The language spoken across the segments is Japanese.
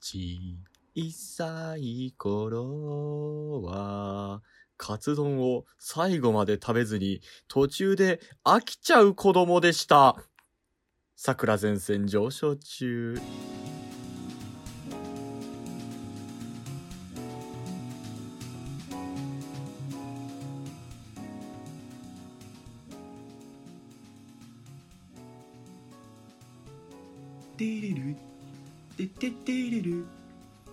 小さい頃は、カツ丼を最後まで食べずに途中で飽きちゃう子供でした。桜前線上昇中。テレルテテテレル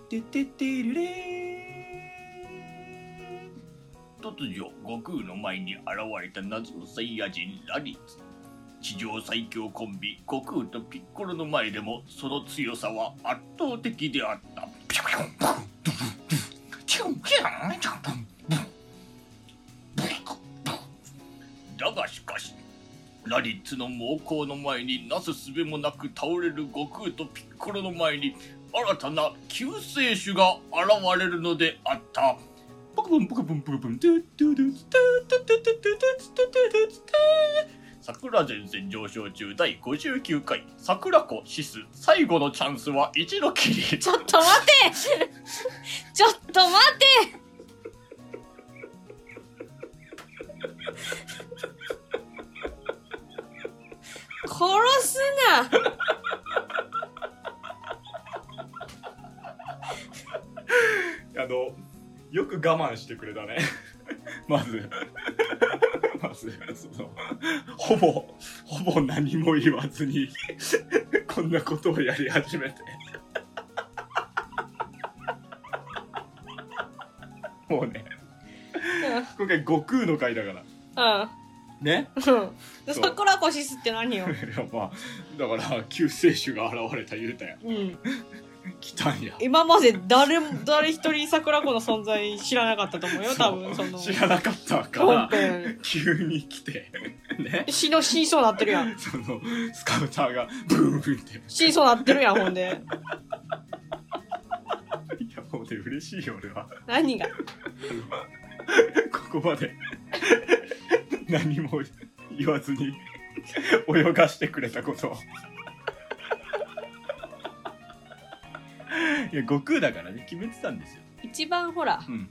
テテテレレ突如悟空の前に現れた謎のサイヤ人ラディッツ地上最強コンビ悟空とピッコロの前でもその強さは圧倒的であった。ピュピュンパンドゥフドゥフチュンピュンチュンパンブンだがしかしラディッツの猛攻の前になすすべもなく倒れる悟空とピッコロの前に新たな救世主が現れるのであった。ポクポンポクポンポクポン。トゥトゥトゥトゥトゥトゥトゥトゥトゥトゥトゥトゥ桜前線上昇中第59回。桜子シス。最後のチャンスは一度きり。ちょっと待て。ちょっと待て。殺すな。あの、よく我慢してくれたね。まず。まず、その、ほぼ、ほぼ何も言わずに、こんなことをやり始めて。もうね、今回悟空の回だから。うんね？うんでそう桜子シスって何よ？まあ、だから、救世主が現れた言うたやん。うん来たんや。今まで誰も誰一人桜子の存在知らなかったと思うよ多分その。知らなかったか本ら、編。急に来て、ね。死の死にそうなってるやん。その、スカウターがブーンって。死にそうなってるやんほんで。いや、もうね、嬉しいよ、俺は。何が？ここまで、何も言わずに、泳がしてくれたことや、悟空だからね、決めてたんですよ。一番ほらうん。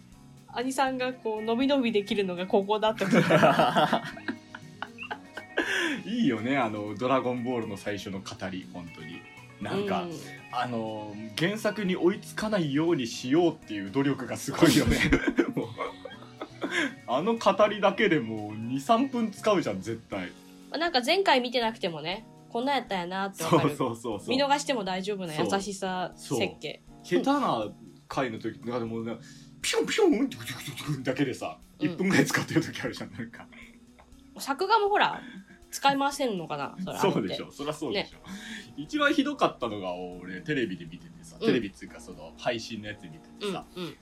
兄さんがこう伸び伸びできるのがここだって思った。いいよね、あの、ドラゴンボールの最初の語り、本当に。なんか、うん。あの原作に追いつかないようにしようっていう努力がすごいよね。もう。あの語りだけでもう23分使うじゃん絶対。なんか前回見てなくてもねこんなんやったんやなってわそうかる。そうそうそう見逃しても大丈夫な優しさ設計下手な回の時なんかでもねピョンピョンってだけでさ1分ぐらい使ってる時あるじゃんなんか、作画もほら使い回せんのかなそそうでしょそりゃそうでしょ、一番ひどかったのが俺テレビで見ててさ、うんテレビっていうかその配信のやつ見ててうんさ、うん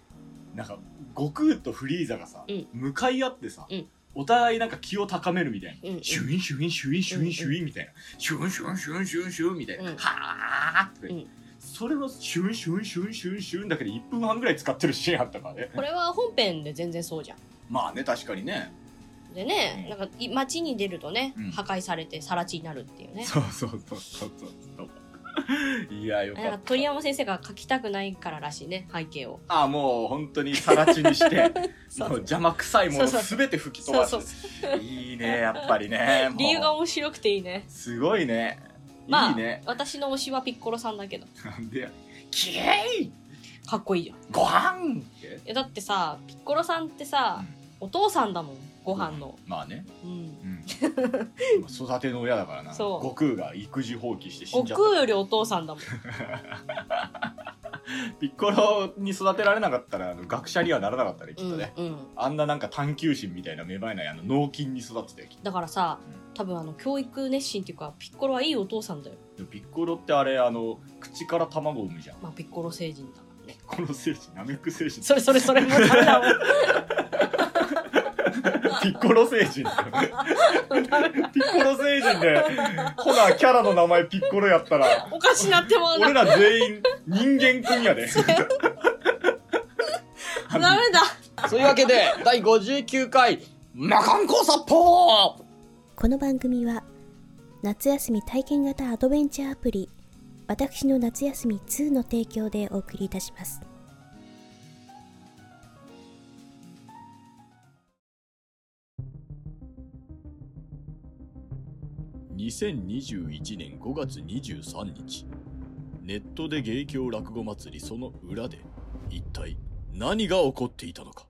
なんか悟空とフリーザがさ、うん向かい合ってさ、うんお互いなんか気を高めるみたいな、うんうんシュインシュインシュインシュインシュインみたいな、シュンシュンシュンシュンシュンみたいな、うんはーって、それのシュンシュンシュンシュンシュンだけで1分半ぐらい使ってるシーンあったからね。これは本編で全然そうじゃん。まあね確かにね。でね、うん。なんかい街に出るとね、うん。破壊されて更地になるっていうね。そうそうそうそうそう。そ ういやよかった。鳥山先生が書きたくないかららしいね背景を。あもう本当にさら地にして そうもう邪魔くさいものそうそ全て吹き飛ばす。そうそいいねやっぱりね。理由が面白くていいね。すごいねまあいいね。私の推しはピッコロさんだけど。なんでや。キエイ！かっこいいじゃん。いご飯！って。やだってさピッコロさんってさ、お父さんだもんご飯の、まあね、うん、うん、育ての親だからな。そう。悟空が育児放棄して死ん悟じゃった。空よりお父さんだもん。ピッコロに育てられなかったらあの学者にはならなかったねきっとね、うん。うん、あんななんか探求心みたいな芽生えないあの脳筋に育って。たよきっとだからさ多分あの教育熱心っていうかピッコロはいいお父さんだよ。でもピッコロってあれあの口から卵を産むじゃん。まあピッコロ星人だからね。ピッコロ星人ナメック星人。それそれそれもうダメだもん ピッコロ星人ピッコロ星人でほなキャラの名前ピッコロやったらおかしなっても俺ら全員人間くんやで。ダメだ。そういうわけで第59回魔漢光殺法。この番組は夏休み体験型アドベンチャーアプリ私の夏休み2の提供でお送りいたします2021年5月23日ネットで芸協落語祭りその裏で一体何が起こっていたのか？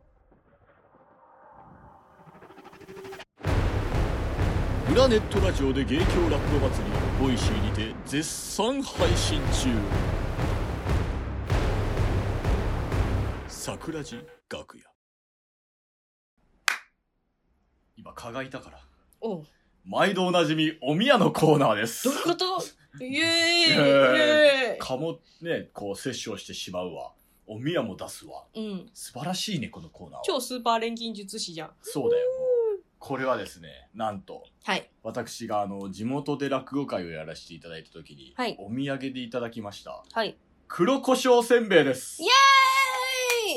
裏ネットラジオで芸協落語祭りボイシーにて絶賛配信中。桜地楽屋。今蚊がいたから。おう。毎度おなじみお宮のコーナーです。どういうこと？イエーイーイ蚊もねこう摂取をしてしまうわ。お宮も出すわ。うん。素晴らしいねこのコーナーは。超スーパー錬金術師じゃん。そうだよ。これはですねなんとはい。私があの地元で落語会をやらせていただいた時に、はい。お土産でいただきました。はい。黒胡椒せんべいです。イエ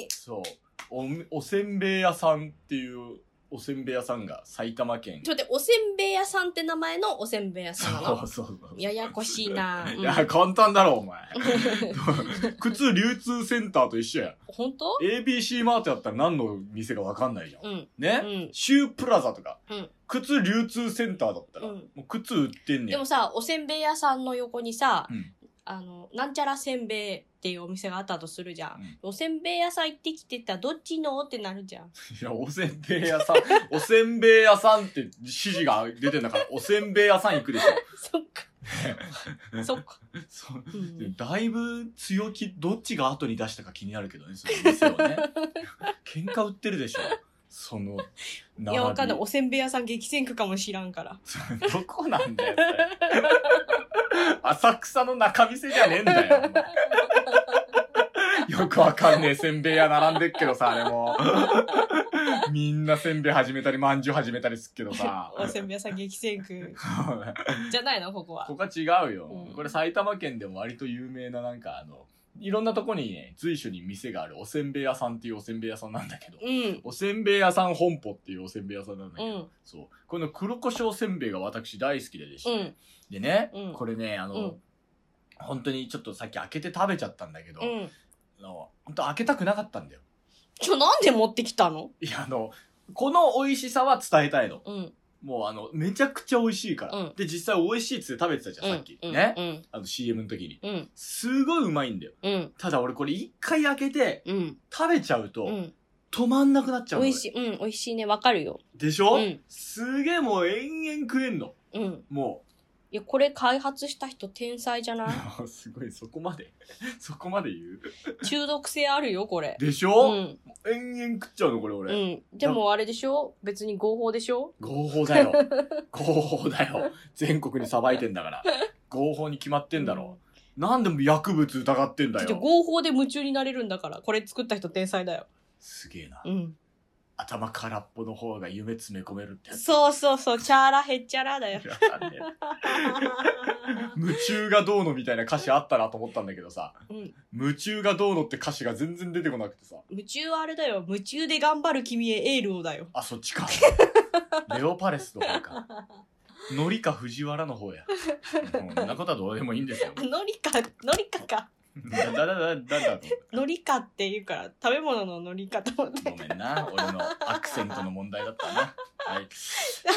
ーイ！そう。おおせんべい屋さんっていうおせんべい屋さんが埼玉県。ちょっと待って、おせんべい屋さんって名前のおせんべい屋さんなのそうそうそう。ややこしいな、うん。いや簡単だろお前。靴流通センターと一緒や本当？ABC マートやったら何の店か分かんないじゃん。うん。ね、うん。シュープラザとか、うん。靴流通センターだったら、うん。もう靴売ってんねん。でもさ、おせんべい屋さんの横にさ、うんあの、なんちゃらせんべいっていうお店があったとするじゃん。うんおせんべい屋さん行ってきてたらどっちのってなるじゃん。いや、おせんべい屋さん、おせんべい屋さんって指示が出てんだから、おせんべい屋さん行くでしょ。そっか。そっか。そううんだいぶ強気、どっちが後に出したか気になるけどね、その店をね。喧嘩売ってるでしょ。その、いや、わかんない。並おせんべい屋さん激戦区かもしらんから。び どこなんだよ。浅草の中店じゃねえんだよ。よくわかんねえせんべい屋並んでっけどさ、あれも。みんなせんべい始めたり、まんじゅう始めたりすっけどさ。おせんべい屋さん激戦区。じゃないのここは。ここは違うよ、うんこれ埼玉県でも割と有名ななんかあの、いろんなとこにね、随所に店があるおせんべい屋さんっていうおせんべい屋さんなんだけど、うん。おせんべい屋さん本舗っていうおせんべい屋さんなんだけど、うん。そう。この黒胡椒せんべいが私大好きででして、うん。でね、うんこれね、あの、うん本当にちょっとさっき開けて食べちゃったんだけど、うん。あの本当開けたくなかったんだよ。ちょ、なんで持ってきたの？いや、あの、この美味しさは伝えたいの。うん。もうあの、めちゃくちゃ美味しいから。うんで、実際美味しいっつって食べてたじゃん、さっき。うん。ね、うん。あの CM の時に。うん。すごいうまいんだよ。うん。ただ俺これ一回開けてうん。食べちゃうと、うん。止まんなくなっちゃうの。美味しい。うん。美味しいね。わかるよ。でしょ、うんすげえもう延々食えんの。うん。もいや、これ開発した人天才じゃなう。すごい、そこまで、そこまで言う？い 中毒性あるよ、これ。でしうょ、ん。延々食っちゃうのこれう俺。ん。でもあれでしょ？別に合法でしょ？合法だよ。合法だよ。全国にさばいてんだから。合法に決まってんだろ。なんでも薬物疑ってんだよ。合法で夢中になれるんだから。これ作った人天才だよ。すげえな。うん。頭空っぽの方が夢詰め込めるってやつ。そうそうそう。チャーラヘッチャラだよ。夢中がどうのみたいな歌詞あったなと思ったんだけどさ、うん。夢中がどうのって歌詞が全然出てこなくてさ、夢中はあれだよ。夢中で頑張る君へエールをだよ。あ、そっちか。レオパレスの方か。のりか藤原の方や。うんそんなことはどうでもいいんですよ。のりか、のりかか。だだだだだ。のりかって言うから、食べ物ののりかと思って。ごめんな。俺のアクセントの問題だったな。はい。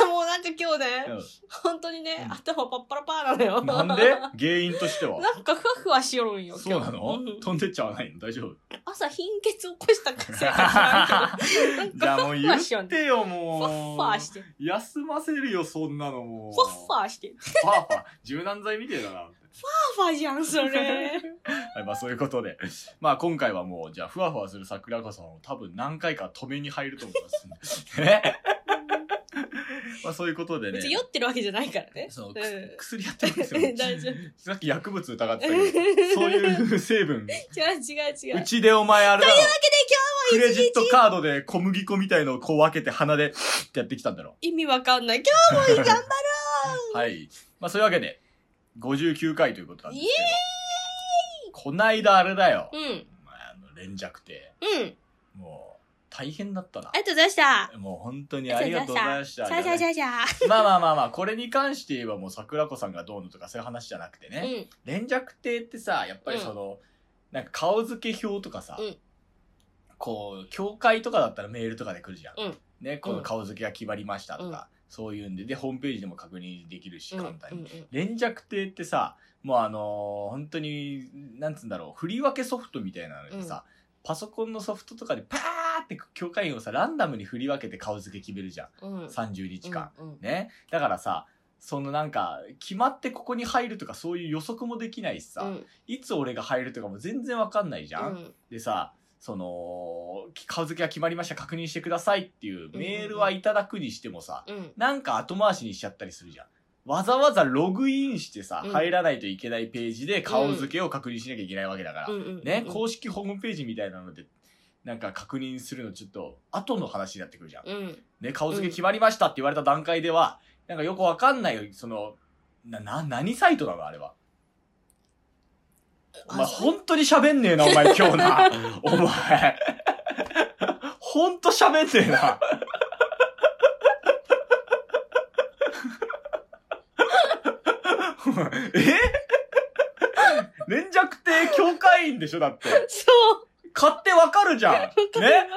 あもうなんか今日ね、う本当にね、うん頭パッパラパーなのよ。んなんで？原因としては？なんかふわふわしよるんよ。そうなの？ん飛んでっちゃわないの？大丈夫？朝貧血起こしたかせいか知らんけど。じゃあもう言ふわふわしよんってよ、ふもう。わっふわして。休ませるよ、そんなのもう。ふわっふわして。ファーファー。柔軟剤みてえだな。ふわふわじゃん、それ。はい、まあそういうことで。まあ今回はもう、じゃあ、ふわふわする桜子さんを多分何回か止めに入ると思います。ね。まあそういうことでね別。に酔ってるわけじゃないからね。そう、うんく薬やってるんですよ。大丈夫。さっき薬物疑ってたけど、そういう成分。違う違う違う。うちでお前あれだろ。というわけでクレジットカードで小麦粉みたいのをこう分けて鼻でってやってきたんだろ。意味わかんない。今日も頑張ろはい。まあそういうわけで、59回ということなんですけど。こないだあれだよ。ううん。まあ、あの連弱って、うん。も大変だったなあ。りがとうございました。もう本当にありがとうございました。さあさあさあさあ。まあまあまあまあ、これに関して言えばもう桜子さんがどうのとかそういう話じゃなくてうね。ん。連弱亭ってさ、やっぱりその、なんか顔付け表とかさ、うんこう、教会とかだったらメールとかで来るじゃん。うんね、この顔付けが決まりましたとか、そういうんで、で、ホームページでも確認できるし、簡単に。うんうん連弱亭ってさ、もうあのー本当に、なんつうんだろう、振り分けソフトみたいなのでさ、パソコンのソフトとかでパーって教会員をさ、ランダムに振り分けて顔付け決めるじゃん。うん。30日間。うん。うんね。だからさ、そのなんか、決まってここに入るとかそういう予測もできないしさ、うんいつ俺が入るとかも全然わかんないじゃん。うんでさ、その、顔付けが決まりました、確認してくださいっていうメールはいただくにしてもさ、うん。なんか後回しにしちゃったりするじゃん。わざわざログインしてさ、うん入らないといけないページで顔付けを確認しなきゃいけないわけだから。うんうんね、うん公式ホームページみたいなので、なんか確認するのちょっと後の話になってくるじゃん。うん。ね、顔付け決まりましたって言われた段階では、なんかよくわかんない、その、な、な、何サイトなのあれは。お前、本当に喋んねえな、お前、今日な。お前。ほんと喋んねえな。え？連弱亭教会員でしょだって。そう。買ってわかるじゃん。ね？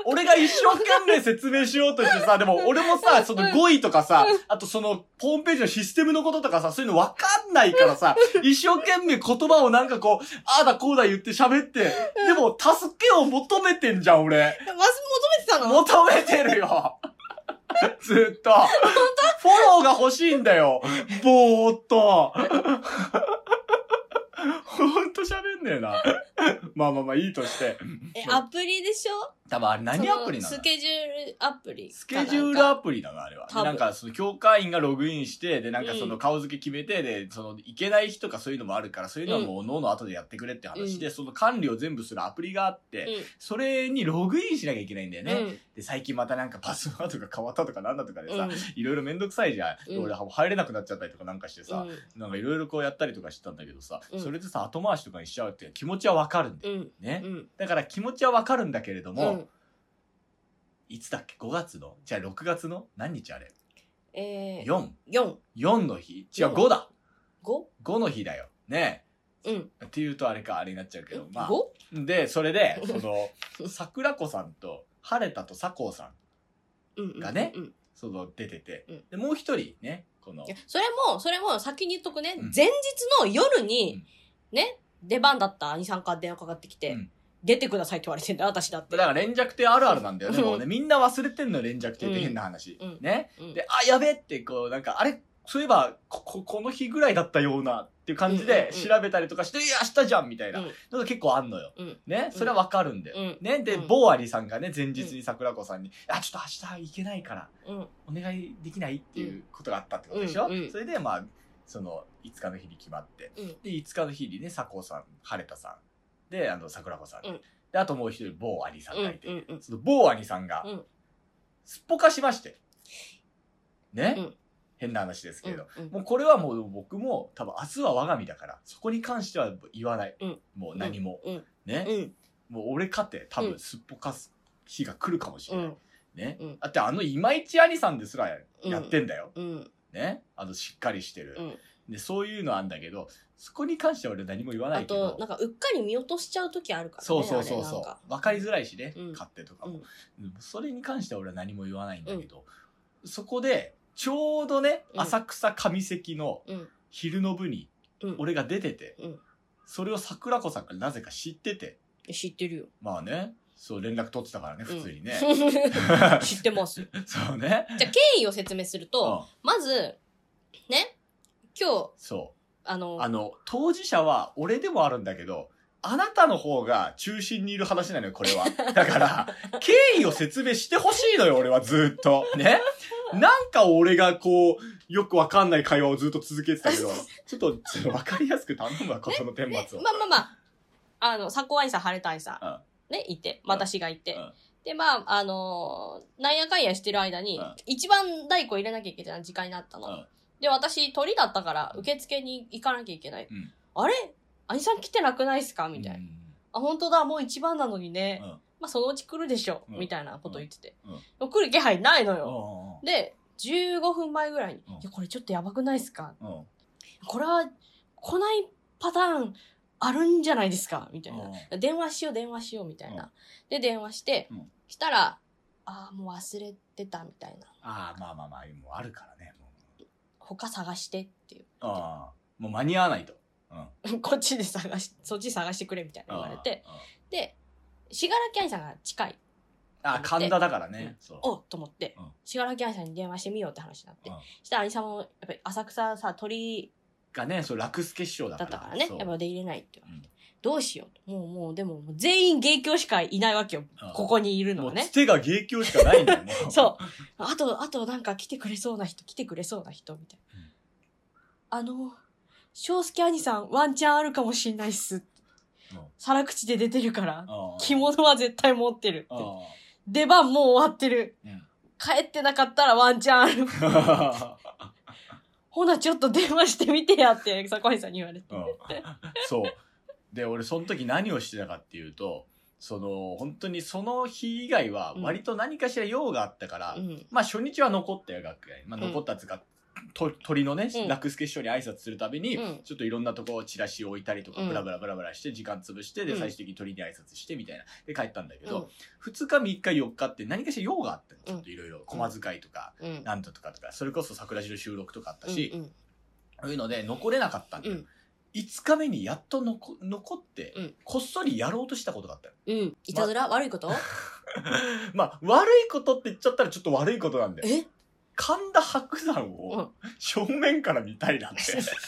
俺が一生懸命説明しようとしてさ、でも俺もさ、その語彙とかさ、あとその、ホームページのシステムのこととかさ、そういうのわかんないからさ、一生懸命言葉をなんかこう、ああだこうだ言って喋って、でも助けを求めてんじゃん、俺。求めてたの？求めてるよ ずっと。フォローが欲しいんだよ。ぼーっと。ほんと喋んねえな。まあまあまあいいとして。え、アプリでしょ？多分あれ何アプリなの？そスケジュールアプリ。スケジュールアプリなのあれは。で多分なんか、その、教会員がログインして、で、なんかそのうん顔付け決めて、で、その、いけない日とかそういうのもあるから、そういうのはもう、おの後でやってくれって話で、うんその管理を全部するアプリがあって、それにログインしなきゃいけないんだようん。ね。で、最近またなんかパスワードが変わったとかなんだとかでさ、うん。いろいろめんどくさいじゃん。でうん俺入れなくなっちゃったりとかなんかしてさ、うんなんかいろいろこうやったりとかしてたんだけどさ、うんそれでさ、後回しとかにしちゃうって気持ちはわかるんだよ。うん。ね。うん。だから気持ちはわかるんだけれども、うん。いつだっけ ?5 月の？じゃあ6月の？何日あれ？えー、?4。4、4の日違う、うん5だ。5? 5の日だよ。ねうん。っていうとあれか、あれになっちゃうけど、まあ。5? で、それで、その、桜子さんと、晴れたと佐藤さん、うん。がねうん。その、出ててうん、で、もう一人ね、このそれも、それも先に言っとくね。うん前日の夜うにん、ね、出番だった兄さんから電話かかってきて、うん出てくださいって言われてんだよ、私だって。だから連弱亭あるあるなんだよね。うんもうね、みんな忘れてんのよ、連弱亭って変な話うん。ね。うんで、あ、やべえって、こう、なんか、あれ、そういえば、こ、ここの日ぐらいだったような、っていう感じでうんうんうん調べたりとかして、いや、明日じゃんみたいなうん結構あんのよ。うん。ね、それはわかるんだよ。うんね、で、うん某アリさんがね、前日に桜子さんに、あ、ちょっと明日行けないから、うん。お願いできないっていうことがあったってことでしょ、うんうんそれで、まあ、その、5日の日に決まって、うんで、5日の日にね、佐藤さん、晴れたさん、で、あの、桜子さん、うんで、あともう一人、某アリさんうんがいて、うんうん。その某アリさんがうん、すっぽかしまして、ね、うん変な話ですけれど、うんもうこれはもう僕も多分明日は我が身だから、そこに関しては言わない。うんもう何も。うん。ね、うん。もう俺かて多分うんすっぽかす日が来るかもしれない。うん。ね、うんだってあの今市兄さんですらやってんだよ。うん。ねあのしっかりしてる、うん。で、そういうのあんだけど、そこに関しては俺何も言わなあいけどと、。なんか、うっかり見落としちゃう時あるからね。そうそうそうそう。わかりづらいしね、うん勝手とかも、うんうんそれに関しては俺は何も言わないんだけど、そこで、ちょうどね、うん浅草上関のうん。昼の部にうん。俺が出てて、うんそれを桜子さんがなぜか知ってて、知ってるよ。まあね、そう連絡取ってたからね、普通にね。知ってます。そうね。じゃあ、経緯を説明すると、うんまず、ね、今日、そう。あの、あの、当事者は俺でもあるんだけど、あなたの方が中心にいる話なのよ、これは。だから、経緯を説明してほしいのよ、俺はずっと。ね？なんか俺がこう、よくわかんない会話をずっと続けてたけど、ちょっと、ちょっとわかりやすく頼むわ、この顛ね末を。まあまあまあ、あの、佐古愛さん、晴れた愛さん、うんね、いて、私がいて。うん。で、まあ、あのーなんやかんやしてる間に、うん。一番大根入れなきゃいけない時間になったの。うん。で、私、鳥だったから、受付に行かなきゃいけない。うん。あれ？兄さん来てなくないっすか？みたいな。うん。あ、本当だ、もう一番なのにね。うん。まあそのうち来るでしょ、う。ん。みたいなこと言ってて。来る気配ないのうよ。ん。で、15分前ぐらいに、うん。いや、これちょっとやばくないですか？これは来ないパターンあるんじゃないですか？みたいな。うん電話しよう、電話しよう、みたいな。で、電話して、うんしたら、ああ、もう忘れてた、みたいな。ああまあまあまあもうあるからね他探してっていう。ああもう間に合わないとうん こっちで探し、そっち探してくれ、みたいな言われて。で、しがらきあいさんが近い。ああ神田だからねそうおっと思ってうん、しがらきあいさんに電話してみようって話になってうん。したら、兄さんも、やっぱり浅草さ、鳥がねそう楽助師匠だからだったからね、そうやっぱ出入れないって言われて。うんどうしようと。もう、もう、でも、もう全員芸協しかいないわけよああ。ここにいるのもうはね。つてが芸協しかないんだよも そう。あと、あとなんか来てくれそうな人、来てくれそうな人、みたいな。うんあの、翔介兄さん、ワンチャンあるかもしんないっす。うん皿口で出てるから、着物は絶対持ってるって。出番もう終わってる。うん帰ってなかったらワンチャンある。ほな、ちょっと電話してみてやって、坂井さんに言われて。うんそう。で、俺、その時何をしてたかっていうと、その、本当にその日以外は、割と何かしら用があったから、うん。まあ初日は残ったよ、楽屋に。まあうん残ったっつうか、と鳥のねう、ん。楽助師匠に挨拶するたびに、うん。ちょっといろんなとこチラシを置いたりとか、うん。ブラブラブラブラして、時間潰して、で、うん。最終的に鳥に挨拶してみたいな。で、帰ったんだけうん。ど、2日、3日、4日って何かしら用があったの。ちょっといろいろ、駒遣いとか、うん。なんとかとか、それこそ桜城収録とかあったし、うん。そういうので残れなかったんだよ。うん。5日目にやっと残残って、うん。こっそりやろうとしたことがあったよ。うん。いたずら？悪いこと？まあ、悪いことって言っちゃったらちょっと悪いことなんだよ。え？神田伯山うんを正面から見たいなんて。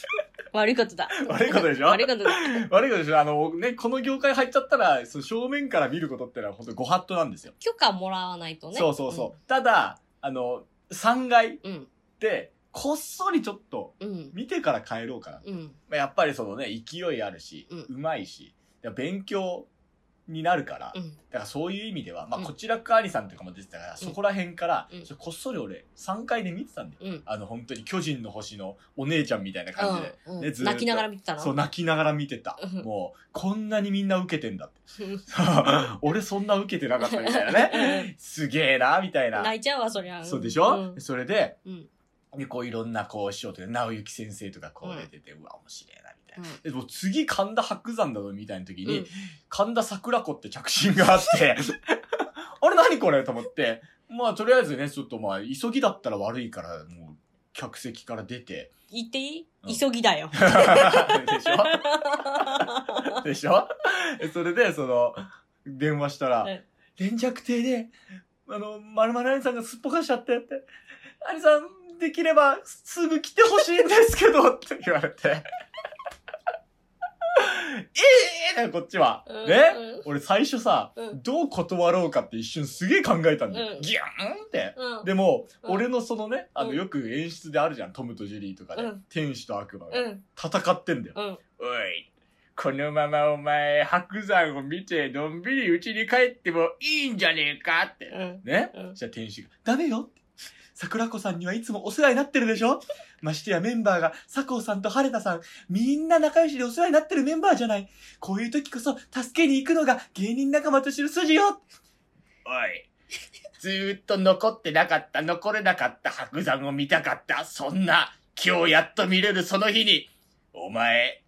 悪いことだ。悪いことでしょ？悪いことだ。悪いことでしょ？あのね、この業界入っちゃったら、その正面から見ることってのは本当にご法度なんですよ。許可もらわないとね。そうそうそう。ただ、あの、3階うん。で、こっそりちょっとうん。見てから帰ろうかな。うん。まあやっぱりそのね、勢いあるし、うんうまいし、勉強になるから、うん。だからそういう意味では、まあ、うんこちらかありさんとかも出てたから、そこら辺から、うんこっそり俺、3階で見てたんだよ。うん。あの、本当に巨人の星のお姉ちゃんみたいな感じで。うんねずーっと泣きながら見てたの？そう、泣きながら見てたうん。もう、こんなにみんな受けてんだって。うん 俺そんな受けてなかったみたいなね。すげえな、みたいな。泣いちゃうわ、そりゃ。そうでしょ、うんそれで、うん。でこういろんなこう師匠とか直行先生とかこう出てて、うわ面白いなみたいな、うん。でもう次神田伯山だぞみたいな時に、うん。神田桜子って着信があって あれ何これと思ってまあとりあえずねちょっとまあ急ぎだったら悪いからもう客席から出て。言っていい？うん。急ぎだよ。でしょ？でしょ？でそれでその電話したらうん「連着亭であのまるまる兄さんがすっぽかしちゃって」って「兄さんできればすぐ来てほしいんですけど」って言われてええー、こっちは。うんね、うん俺最初さ、うんどう断ろうかって一瞬すげえ考えたんだよ。うんギューンって。うん。でも、うん俺のそのね、あの、うんよく演出であるじゃん。トムとジェリーとかで。うん天使と悪魔がうん。戦ってんだよ。うん。おい、このままお前、白山を見て、のんびり家に帰ってもいいんじゃねえかって。うん。ね、うんそしたら天使が、ダメよ。桜子さんにはいつもお世話になってるでしょ？ましてやメンバーが、佐藤さんと晴田さん、みんな仲良しでお世話になってるメンバーじゃない。こういう時こそ、助けに行くのが芸人仲間としての筋よおい、ずーっと残ってなかった、残れなかった白山を見たかった。そんな、今日やっと見れるその日に、お前、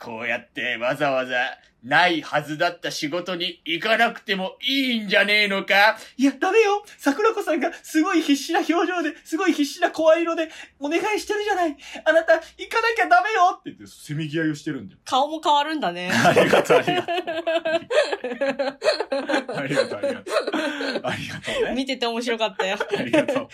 こうやってわざわざないはずだった仕事に行かなくてもいいんじゃねえのか？いや、ダメよ桜子さんがすごい必死な表情で、すごい必死な声色でお願いしてるじゃないあなた、行かなきゃダメよって言って、せめぎ合いをしてるんだよ。顔も変わるんだね。ありがとう、ありがとう。ありがとう、ありがとう。ありがとうね。見てて面白かったよ。ありがとう。も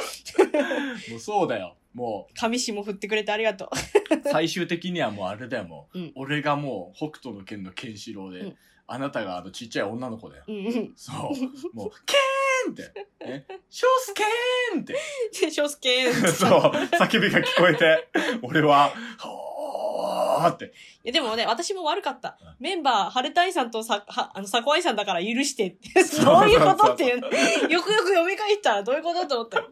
うそうだよ。も上司も振ってくれてありがとう、最終的にはもうあれだよ、もう。うん俺がもう、北斗の剣のケンシロウで、うんあなたがあのちっちゃい女の子だよ。う。うんうん。そう。もう、ケ ーンって、ね、ショスケーンって、で、翔介。そう、叫びが聞こえて、俺は、ほーって。いや、でもね、私も悪かったうん。メンバー、ハルタイさんとさ、は、あの、サコアイさんだから許してって。そうどういうことっていう。よくよく読み返ったらどういうことと思ったよ。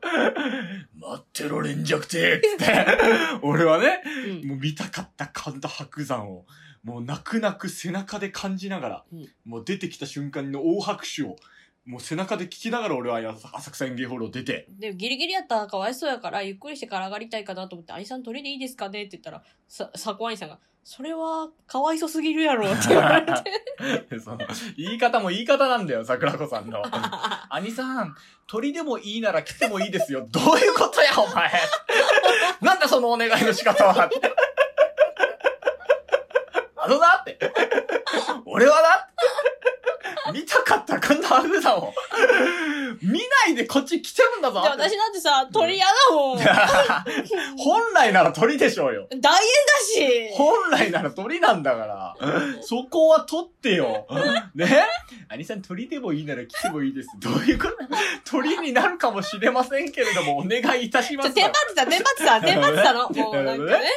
待ってろ、連弱亭つって。俺はね、うん。もう見たかった神田伯山を、もう泣く泣く背中で感じながら、うんもう出てきた瞬間の大拍手を、もう背中で聞きながら俺は浅草園芸ホールを出て、で、ギリギリやったらかわいそうやから、ゆっくりしてから上がりたいかなと思って、兄さん鳥でいいですかねって言ったら、さ、さこ兄さんが、それは、かわいそすぎるやろって言われて。その言い方も言い方なんだよ、桜子さんの。兄さん、鳥でもいいなら来てもいいですよ。どういうことや、お前。なんだそのお願いの仕方は。あのなって。俺はな 見たかったらこんな風だもん。見ないでこっち来てるんだぞ。で私だってさ、鳥嫌だもん。大 本来なら鳥でしょうよ。変だし。本来なら鳥なんだから。そこは取ってよ。ね？兄さん鳥でもいいなら来てもいいです。どういうこと？鳥になるかもしれませんけれども、お願いいたします。ちょ、テンパってた、テンパってた、テンパってたの。もうなんかね。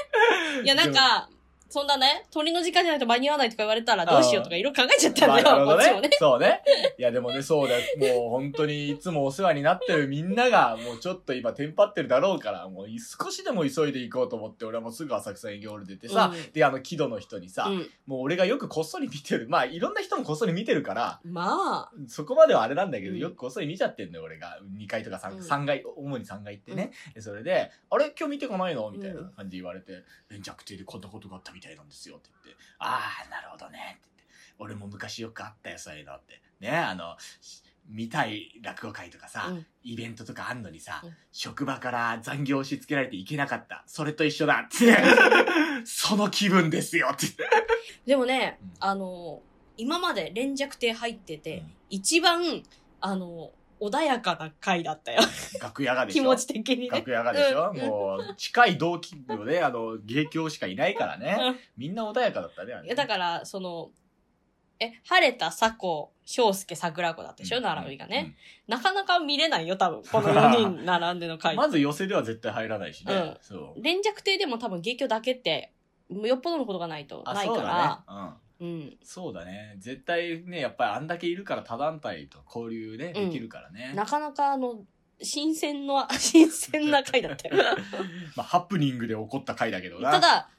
いや、なんか、そんなね、鳥の時間じゃないと間に合わないとか言われたらどうしようとかいろいろ考えちゃったんだよ、まあね。そうね。いやでもね、そうだよ。もう本当にいつもお世話になってるみんなが、もうちょっと今テンパってるだろうから、もう少しでも急いで行こうと思って、俺はもうすぐ浅草営業ル出てさ、うんで、あの、木戸の人にさ、うん。もう俺がよくこっそり見てる。まあ、いろんな人もこっそり見てるから、まあ、そこまではあれなんだけど、うんよくこっそり見ちゃってんだよ、俺が。2階とか 3,、うん三階、主に3階行ってね。でそれで、あれ？今日見てこないの？みたいな感じで言われて、連着亭でこんなことがあったみたいなんですよって言って、ああ、なるほどね。って言って、俺も昔よくあったよ、そういうのって。ね、あの、し見たい落語会とかさ、うんイベントとかあんのにさ、うん職場から残業押し付けられていけなかった。それと一緒だって。その気分ですよって言って。でもねうん、あの、今まで連弱亭入ってて、うん一番、あの、穏やかな回だったよ。楽屋がでしょ？気持ち的にね。楽屋がでしょ、うんもう、近い同期のね、あの、芸協しかいないからね。うんみんな穏やかだったね、あれいや、だから、その、え、晴れた佐子、翔介、桜子だったでしょ、並びがね。。なかなか見れないよ、多分。この4人並んでのうん回。まず寄せでは絶対入らないしね。うんそう。連弱亭でも多分芸協だけって、よっぽどのことがないとあ、ないかそうだら、ね。うん。うん。そうだね。絶対ね、やっぱりあんだけいるから他団体と交流ね、うんできるからね。なかなかあの、新鮮な、新鮮な回だったよ。まあ、ハプニングで起こった回だけどな。ただ、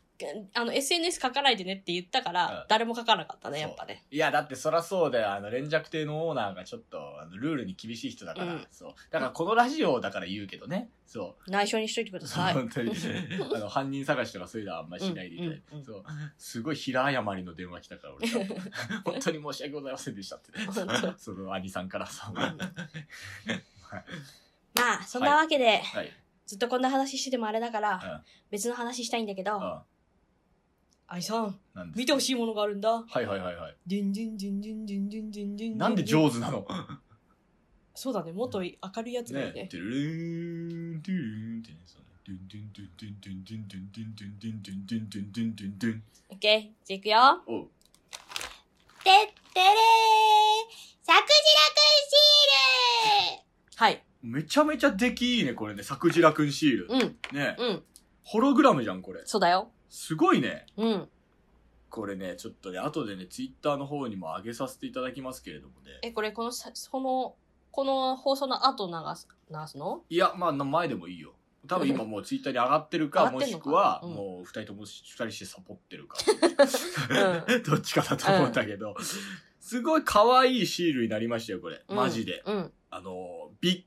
あの、SNS 書かないでねって言ったかうんら、誰も書かなかったね、やっぱね。いや、だってそらそうだよ。あの、連弱亭のオーナーがちょっと、あのルールに厳しい人だから、うんそう。だからこのラジオだから言うけどね。そう。内緒にしといてください。本当に。あの、犯人探しとかそういうのはあんまりしないでいただいて。うんうんうんそう。すごい平謝りの電話来たから、俺 が本当に申し訳ございませんでしたって、ね本当。その兄さんからさ。んはい。まあ、そんなわけで、はい。ずっとこんな話しててもあれだから、うん別の話したいんだけど、あ愛さん、見てほしいものがあるんだ。はいはいはいはい。ディンディンディンディンディンディンディンディンなんで上手なの？そうだね、もっと明るいやつがいいね。ね。トゥルルーン、トゥルーンってね、そうね。ドゥンドゥンドゥンドゥンドゥンドゥンドゥンドゥンドゥンドゥンドゥンドゥンドゥンドゥンドゥンオッケー、じゃあいくよ。おう。てってれーさくんシールはい。めちゃめちゃ出来いいね、これね。さくじらくんシール。うん、ね。うん。ホログラムじゃん、これ。そうだよ。すごいね。うん。これね、ちょっとね、後でね、ツイッターの方にも上げさせていただきますけれどもね。え、これ、このさ、この、この放送の後流す、流すの？いや、まあ、前でもいいよ。多分今もうツイッターに上がってるか、上がってんのか？もしくは、うんもう二人とも二人してサポってるか。う どっちかだと思うんだけど、すごい可愛いシールになりましたよ、これ。うんマジで。うん、あの、ビ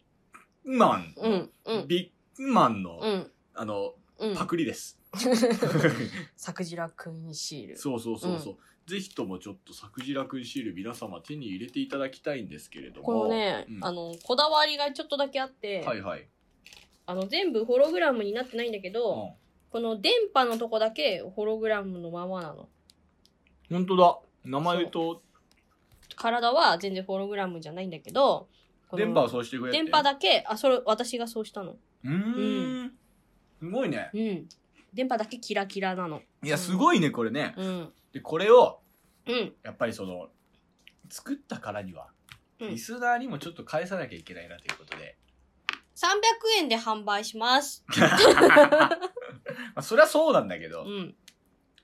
ッグマン。うん、うん、ビッグマンの、うん、あの、うん。パクリです。さくんシール。そうそうそうそう。ぜひともちょっとさくんシール皆様手に入れていただきたいんですけれども。このね、うんあの、こだわりがちょっとだけあって、はいはい。あの、全部ホログラムになってないんだけど、うんこの電波のとこだけホログラムのままなの。本当だ。名前と体は全然ホログラムじゃないんだけど、電波をそうしてくれ。電波だけ、あ、それ、私がそうしたの。うーん。すごいね。うん。電波だけキラキラなの。いや、すごいね、これね。うん。で、これを、うん。やっぱりその、作ったからには、うんリスナーにもちょっと返さなきゃいけないなということで。300円で販売します。まあ、そりゃそうなんだけど、うん。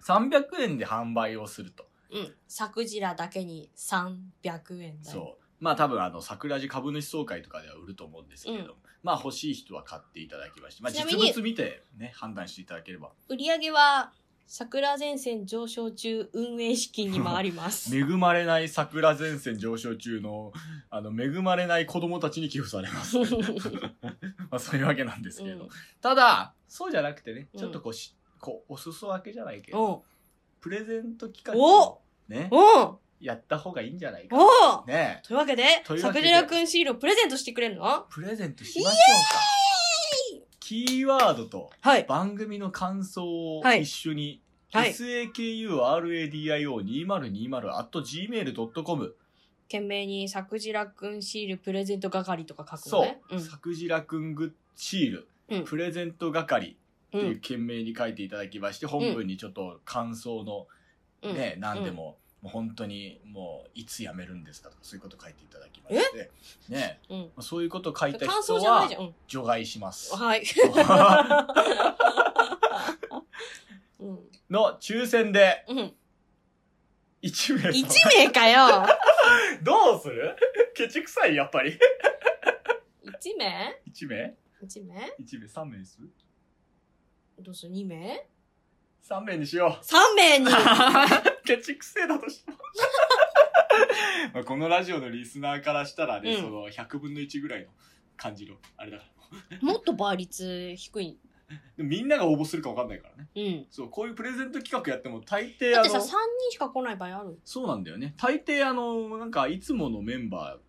300円で販売をすると。うん。サクジラだけに300円だよ。そう。まあ多分あの、桜地株主総会とかでは売ると思うんですけれども、うんまあ欲しい人は買っていただきまして、まあ実物見てね、判断していただければ。売り上げは桜前線上昇中運営資金に回ります。恵まれない桜前線上昇中の、あの、恵まれない子供たちに寄付されます。まあ、そういうわけなんですけれど。うんただ、そうじゃなくてね、うんちょっとこうし、こう、お裾分けじゃないけど、プレゼント企画ね、おうやった方がいいんじゃないか。おうねというわけで、というわけで桜くんシールをプレゼントしてくれるの？プレゼントしましょうか。キーワードとはい。番組の感想をはい一緒に、はい。sakuradio2020.gmail.com 懸命に桜くんシールプレゼント係とか書くそうのね。、うん。さくんグッシール、うんプレゼント係ってう。いうん懸命に書いていただきまして、本文にちょっと感想のうんね、何でも、もう本当にもういつ辞めるんですかとかそういうこと書いていただきまして、ね、うん。うん。そういうこと書いた人感想じゃないはじゃん。うん。除外します。はい。うん。の抽選でうん。1名様1名かよ どうする？ケチくさいやっぱり !1 名？1名 ?1 名 ?1 名3名ですどうする ?2 名？3名にしよ ?3 名にう ケチくせえだとしても まあこのラジオのリスナーからしたらね、うんその100分の1ぐらいの感じのあれだから もっと倍率低い。でもみんなが応募するか分かんないからねうん。そうこういうプレゼント企画やっても大抵あだってさ、3の人しか来ない場合ある。そうなんだよね大抵あのなんかいつものメンバ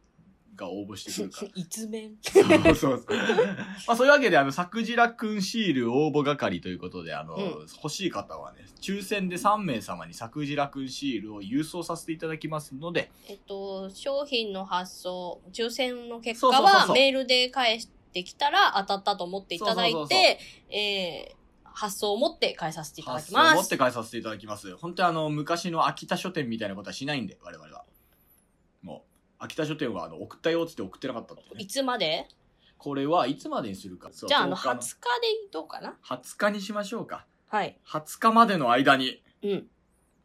ーが応募してくるから一面。そうそうそう。まあそういうわけで、あの、さくじらくんシール応募係ということで、あの、うん欲しい方はね、抽選で3名様にさくじらくんシールを郵送させていただきますので、えっと、商品の発送、抽選の結果はメールで返してきたら当たったと思っていただいて、えー発送を持って返させていただ発送をきます。持って返させていただきます。本当にあの、昔の秋田書店みたいなことはしないんで、我々は。秋田書店はあの、送ったよって言って送ってなかったってねいつまで？これはいつまでにするか。じゃあ、あの、10 20日日でどうかな？20日にしましょうか。はい。20日までの間にうん。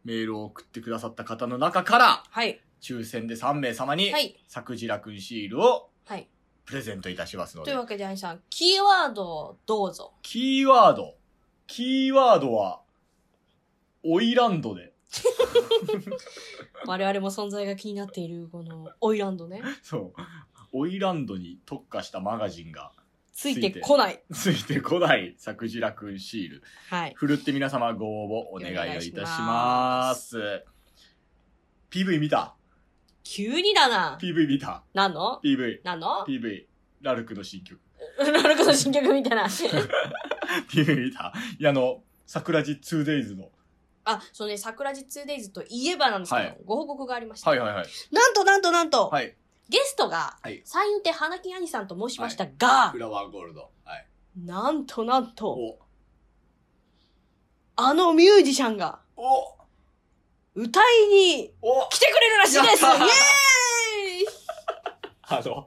メールを送ってくださった方の中から、はい。抽選で3名様に、はい。さくじらくんシールをはい。プレゼントいたしますのでという。わけで、アニさん、キーワードをどうぞ。キーワード。キーワードは、オイランドで。我々も存在が気になっている、この、オイランドね。そう。オイランドに特化したマガジンがついてこない。ついてこないさくじらくんシール。はい。ふるって皆様ご応募お願いをいたします。PV 見た？急にだな。?PV 見た何の ?PV。何の？PV。ラルクの新曲。なるほど、新曲みたいな。PV 見た？いや、あの、桜地 2days の。あ、そうね、桜地 2days といえばなんですけど、はいご報告がありました。はいはいはい。なんとなんとなんと、はい。ゲストが、はい三遊亭花木兄さんと申しましたが、フラワーゴールド。はい。なんとなんと、お、あのミュージシャンがお、歌いにお来てくれるらしいですイエーイあの、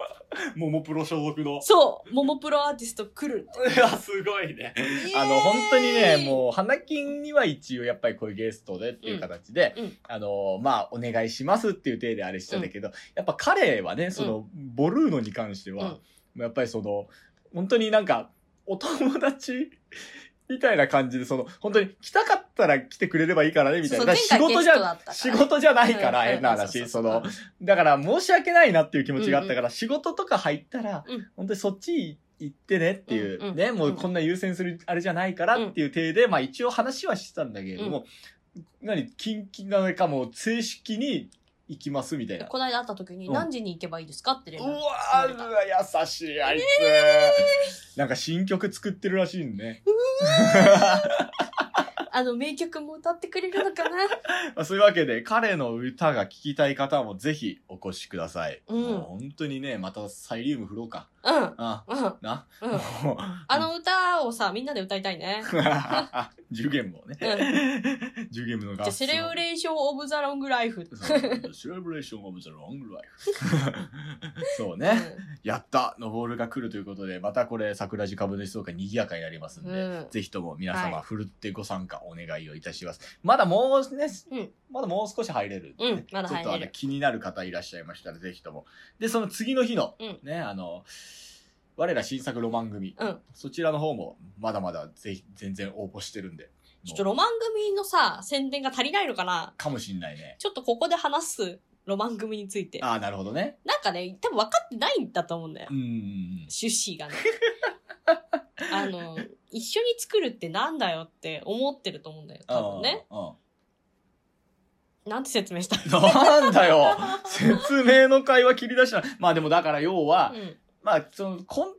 ももプロ所属の。そう、ももプロアーティスト来るって。いや、すごいね。あの、本当にね、もう、花金には一応やっぱりこういうゲストでっていう形で、うんうんあの、まあ、お願いしますっていう体であれしたんだけど、やっぱ彼はね、その、ボルーノに関しては、やっぱりその、本当になんか、お友達みたいな感じで、その、本当に来たかったら来てくれればいいからね、みたいな。仕事じゃ、仕事じゃないから、うん変な話。その、だから申し訳ないなっていう気持ちがあったから、仕事とか入ったら、うん。本当にそっち行ってねっていう、ね、もうこんな優先するあれじゃないからっていう体で、まあ一応話はしてたんだけれども、何、近々なのかもう正式に行きますみたいな。この間会った時にうん。何時に行けばいいですかって連絡うわ優しい、あいつ。なんか新曲作ってるらしいんね。あの名曲も歌ってくれるのかな？まあそういうわけで、彼の歌が聴きたい方もぜひお越しください。うんもう本当にね、またサイリウム振ろうか。うん。あ、うん。な？うん。もうあの歌をさ、みんなで歌いたいね。10ゲームをね。うん。10ゲームのじゃあ、セレブレーション・オブ・ザ・ロング・ライフ。そうセレブレーション・オブ・ザ・ロング・ライフ。そうね。やったのボールが来るということで、またこれ、桜地株主総会賑やかになりますんで、うんぜひとも皆様、はいふるってご参加お願いをいたします。まだもうね、うんまだもう少し入れるんでね、うんまだ入れるちょっとあの気になる方いらっしゃいましたら、ぜひとも。で、その次の日の、うんね、あの、我ら新作ロマン組、うん。そちらの方も、まだまだぜひ、全然応募してるんで、ちょっとロマン組のさ、宣伝が足りないのかな？かもしんないね。ちょっとここで話すロマン組について。ああ、なるほどね。なんかね、多分分かってないんだと思うんだよう。ん。趣旨がね。あの、一緒に作るってなんだよって思ってると思うんだよ。多分ね。うん。うんなんて説明した？なんだよ 説明の会話切り出した。まあでもだから要は、うん。まあその、こん、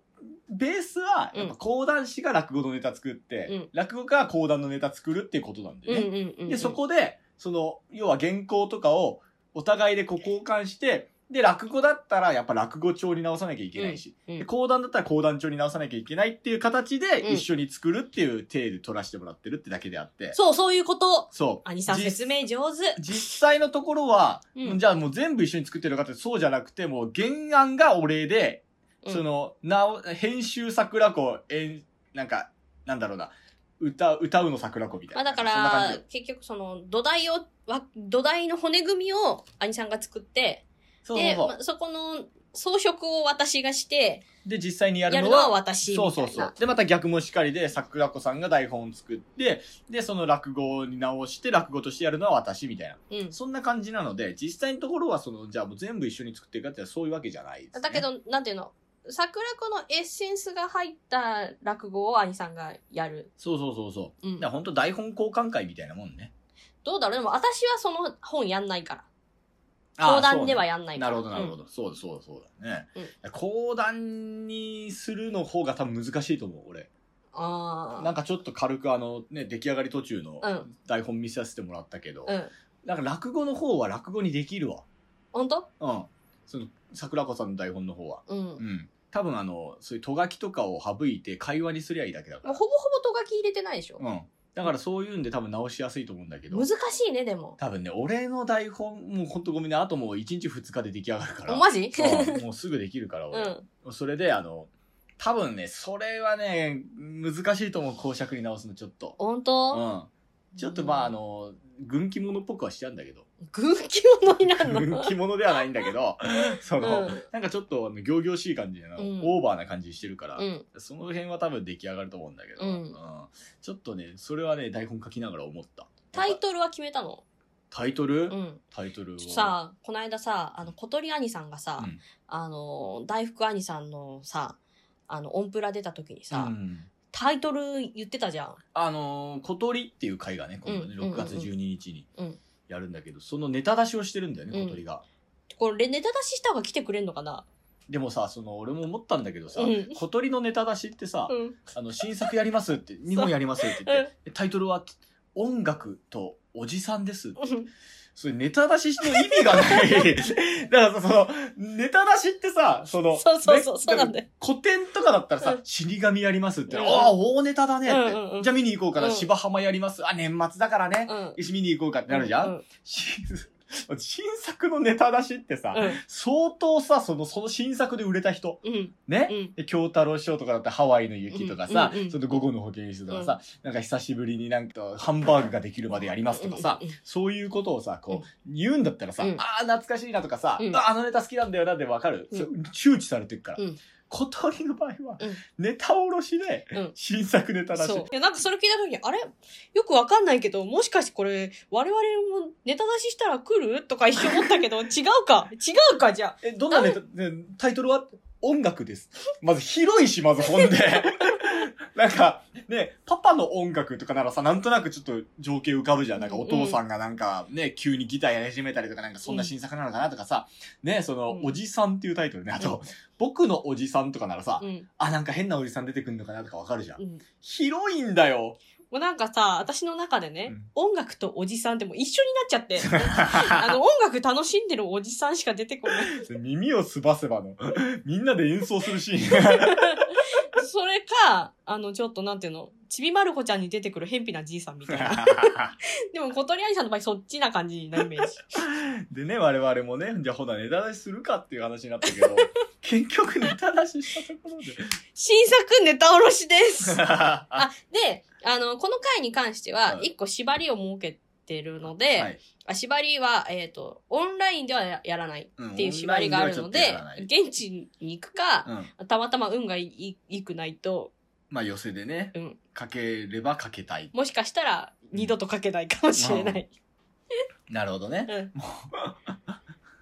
ベースは、やっぱ講談師が落語のネタ作って、うん落語家が講談のネタ作るっていうことなんだうんよね。うんうんうん。で、そこで、その、要は原稿とかをお互いでこう交換して、で、落語だったらやっぱ落語帳に直さなきゃいけないし、うんで講談だったら講談帳に直さなきゃいけないっていう形でうん一緒に作るっていう体で取らせてもらってるってだけであって。そう、そういうこと。そう。兄さん実説明上手。実際のところは、うんじゃあもう全部一緒に作ってるかってそうじゃなくて、もう原案が俺で、うんその、なお、編集桜子、えん、なんか、なんだろうな、歌、歌うの桜子みたいな。まあだから、結局その土台を、わ土台の骨組みを兄さんが作って、で、そうそうそうまあそこの装飾を私がして、で、実際にやるのは私。そうそうそう。で、また逆もしかりで、桜子さんが台本を作って、で、その落語に直して、落語としてやるのは私みたいな。うん。そんな感じなので、実際のところは、その、じゃあもう全部一緒に作ってるかってそういうわけじゃないです、ね。だけ、ど、なんていうの？桜子のエッセンスが入った落語を兄さんがやる。そうそうそうそう。うんだ本当台本交換会みたいなもんね。どうだろう？でも私はその本やんないから。あ講談ではややんないから。なるほど、なるほど。そうだ、そうだ、そうだね。うん講談にするの方が多分難しいと思う、俺。うん。あなんかちょっと軽くあの、ね、出来上がり途中のうん台本見させてもらったけど、あ。うん。なんか落語の方は落語にできるわ。本当？うん。その、桜子さんの台本の方は。うん。もうん。多分あの、そういうとがきとかを省いて会話にすりゃいいだけだから。うほぼほぼとがき入れてないでしょ、うん。だからそういうんで多分直しやすいと思うんだけど難。しいね、でも。多分ね、俺の台本、もうほんとごめんね、あともう1日2日で出来上がるから。おマジ？うんもうすぐできるから、う 俺。ん。それで、あの、多分ね、それはね、難しいと思う、公爵に直すの、ちょっと。本う当、ん。ちょっとまあ、あの、軍記物っぽくはしちゃうんだけど。軍記物になるの？軍記物ではないんだけど、その、うん。なんかちょっと、あの、行々しい感じの、うん。オーバーな感じしてるから、うん。その辺は多分出来上がると思うんだけど、うん。ちょっとね、それはね、台本書きながら思った。タイトルは決めたの？タイトル、うん。タイトルさ、この間さ、あの、小鳥兄さんがさ、うん。あの、大福兄さんのさ、あの、オンプラ出た時にさ、うんタイトル言ってたじゃん。あのー、小鳥っていう回がね、今度ね、うん6月12日にうんやるんだけど、そのネタ出しをしてるんだよね、うん小鳥が。これネタ出しした方が来てくれんのかな？でもさ、その、俺も思ったんだけどさ、うん小鳥のネタ出しってさ、うん。あの、新作やりますって、日本やりますって言って、でタイトルは、音楽とおじさんですって。それネタ出しの意味がない。だからさ、その、ネタ出しってさ、その、そうそうそうねそうなんだよ。古典とかだったらさ、うん。死神やりますって、うん。ああ、大ネタだねって、じゃあ見に行こうかな、うん。芝浜やります。あ、年末だからね。うん。見に行こうかってなるじゃん、うん新 新作のネタ出しってさ、うん。相当さ、その、その新作で売れた人、うん。ね、うん。で京太郎師匠とかだったらハワイの雪とかさ、うんうんうんその午後の保健室とかさ、なんか久しぶりになんかハンバーグができるまでやりますとかさ、うんうんそういうことをさ、こう、言うんだったらさ、うん。ああ、懐かしいなとかさ、うん。ああのネタ好きなんだよなってわかる、うん。周知されてるから。うん小鳥の場合は、うんネタおろしで、うん新作ネタ出し。そう。いや、なんかそれ聞いた時に、あれ？よくわかんないけど、もしかしてこれ、我々もネタ出ししたら来る？とか一瞬思ったけど、違うか？違うかじゃあ。え、どんなネタ、ねタイトルは？音楽です。まず広いし、まず本で。なんか、ね、パパの音楽とかならさ、なんとなくちょっと情景浮かぶじゃん。なんかお父さんがなんかね、急にギターやり始めたりとかなんかそんな新作なのかなとかさ、ね、その、うんおじさんっていうタイトルね。あと、僕のおじさんとかならさ、うん。あ、なんか変なおじさん出てくるのかなとかわかるじゃん。うん。広いんだよ。もうなんかさ、私の中でね、音楽とおじさんってもう一緒になっちゃって、あの、音楽楽しんでるおじさんしか出てこない。耳をすばせばの、みんなで演奏するシーン。それか、あの、ちょっとなんていうの、ちびまる子ちゃんに出てくる偏僻なじいさんみたいな。でも、小鳥兄さんの場合そっちな感じなイメージ。でね、我々もね、じゃあほなネタ出しするかっていう話になったけど、結局ネタ出ししたところで。新作ネタおろしです。はあ、で、あの、この回に関してはう、ん一個縛りを設けてるので、い。あ縛りは、えっ、と、オンラインではややらないっていう縛りがあるのうんオンでラインではちょっとやらない、現地に行くか、うん。たまたま運がいいいくないと、まあ寄せでね、うんかければかけたい。もしかしたら二度と書けないかもしれない。なるほどね。うん。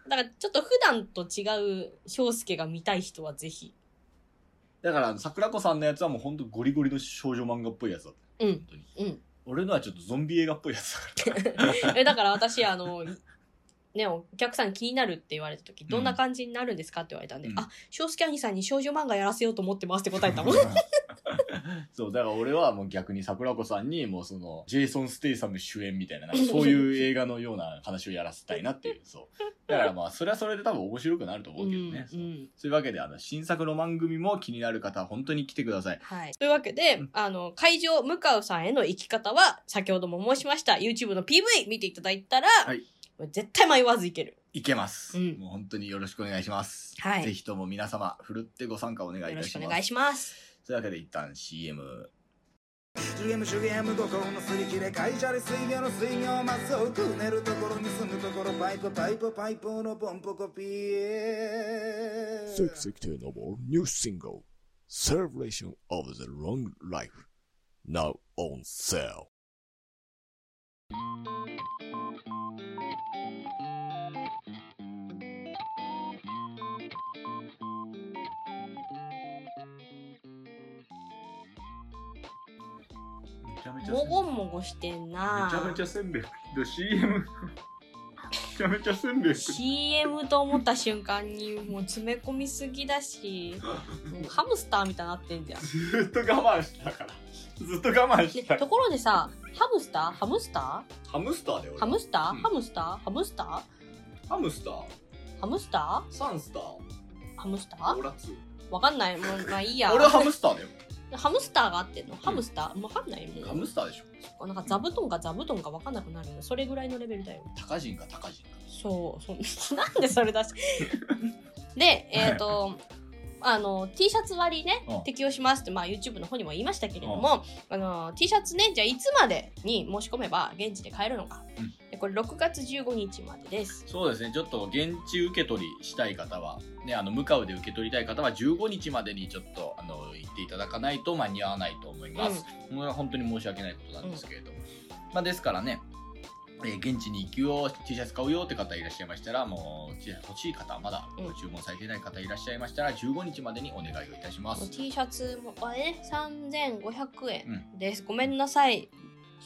だからちょっと普段と違う翔介が見たい人はぜひ。だから、桜子さんのやつはもうほんとゴリゴリの少女漫画っぽいやつだった。うん本当に。うん。俺のはちょっとゾンビ映画っぽいやつだから。え、だから私、あの、ね、お客さん気になるって言われた時、どんな感じになるんですかって言われたんで、うんあ、翔介兄さんに少女漫画やらせようと思ってますって答えたもん。そう、だから俺はもう逆に桜子さんにもうその、ジェイソン・ステイサム主演みたいな、な そういう映画のような話をやらせたいなっていう、そう。だからまあ、それはそれで多分面白くなると思うけどね。そううんうんそういうわけで、あの、新作の番組も気になる方は本当に来てください。はい。というわけで、あの、会場向かうさんへの行き方は、先ほども申しました、YouTube の PV 見ていただいたら、はい絶対迷わず行ける。いけます、うんもう本当によろしくお願いします。はいぜひとも皆様、ふるってご参加お願いいよろたします。しくお願いします。というわけで一旦 CM。GM 主ゲーム五行のすり切れ会社で水魚の水魚マスをくねるところに住むところパイプパイプパイプのポンポコピー Sexy Noble new single, Celebration of the Long Life, now on sale. もごもごしてんな。めちゃめちゃせんべい CM めちゃめちゃせんべい CM と思った瞬間にもう詰め込みすぎだし、もうハムスターみたいになってんじゃん。ずっと我慢してたから。ずっと我慢してた。でところでさ、ハムスター？ハムスタハムスターだよーハムスター、うん。ハムスター？ハムスター？ハムスター？ハムスタサンスター。ーハムスター？オラツわかんない。もう、まあいいや。俺はハムスターだよハムスターがあってんの？ハムスター、もうわかんないもハう。ムスターでしょなんか座布団か座布団かわかんなくなるよ。それぐらいのレベルだよ。高人か高人かそう、そう なんでそれだし。で、えっ、と、あの、T シャツ割りねうん、適用しますって、まあ YouTube の方にも言いましたけれども、あの、T シャツね、じゃあいつまでに申し込めば現地で買えるのか。うんでこれ6月15日までです。そうですね。ちょっと現地受け取りしたい方はねあの向かうで受け取りたい方は15日までにちょっとあの行っていただかないと間に合わないと思います、もう本当に申し訳ないことなんですけれども、まあですからねえー現地に行くよ T シャツ買うよって方いらっしゃいましたらもう T シャツ欲しい方まだうん。ご注文されてない方いらっしゃいましたら15日までにお願いをいたします、T シャツもあれ？ね、3500円うです。ごめんなさい。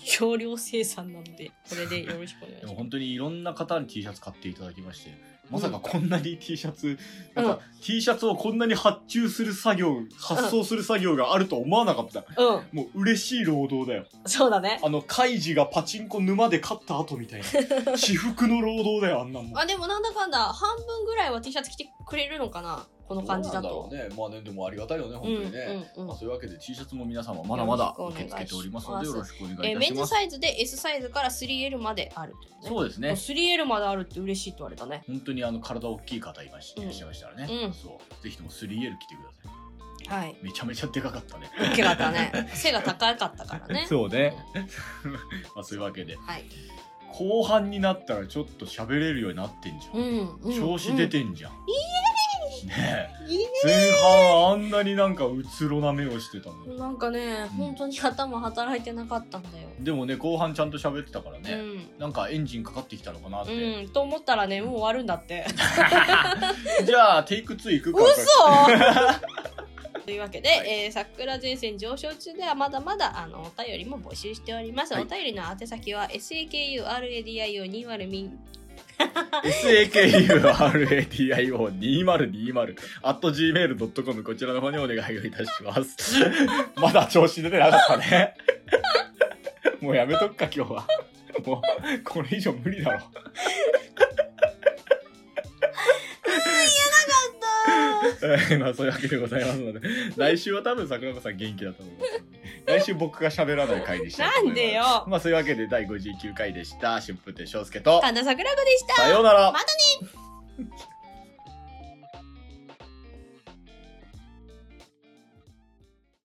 少量生産なので、これでよろしくお願いします。でも本当にいろんな方に T シャツ買っていただきましてまさかこんなに T シャツ、なんか T シャツをこんなに発注する作業発送する作業があると思わなかった。うん、もう嬉しい労働だよ。そうだね。あのカイジがパチンコ沼で勝った後みたいな。至福の労働だよあんなもん。あ、でもなんだかんだ、半分ぐらいは T シャツ着てくれるのかな？この感じだと。ねまあねでもありがたいよね本当にね、うんうん。うんまあ、そういうわけで T シャツも皆様まだまだ受け付けておりますのでよろしくお願いします、えーメンズサイズで S サイズから 3L まであるね。そうですね。3L まであるって嬉しいって言われたね。本当にあの体大きい方いらっしゃいましたらね、うん。そう。ぜひとも 3L 着てください。はい。めちゃめちゃでかかったね。大きかったね。背が高かったからね。そうね。まあそういうわけで。はい。後半になったらちょっと喋れるようになってんじゃん、うん。うん調子出てんじゃん、ねえいいね前半あんなになんかうつろな目をしてたのに。なんかね、本当に頭働いてなかったんだよ。でもね後半ちゃんと喋ってたからね、うん。なんかエンジンかかってきたのかなって、うん、と思ったらね、もう終わるんだって。じゃあテイク2いくか。嘘！というわけで、えー、桜前線上昇中ではまだまだあのお便りも募集しております。はい。お便りの宛先は sakuradio202 SAKURADIO2020 at gmail.com こちらの方にお願いをいたします。まだ調子出てなかったね。もうやめとくか今日は。もうこれ以上無理だろ。え ーまあそういうわけでございますので、来週は多分桜子さん元気だと思います。来週僕が喋らない回にした。なんでよまあそういうわけで第59回でした。春風亭昇介と、神田桜子でしたさようなら。またね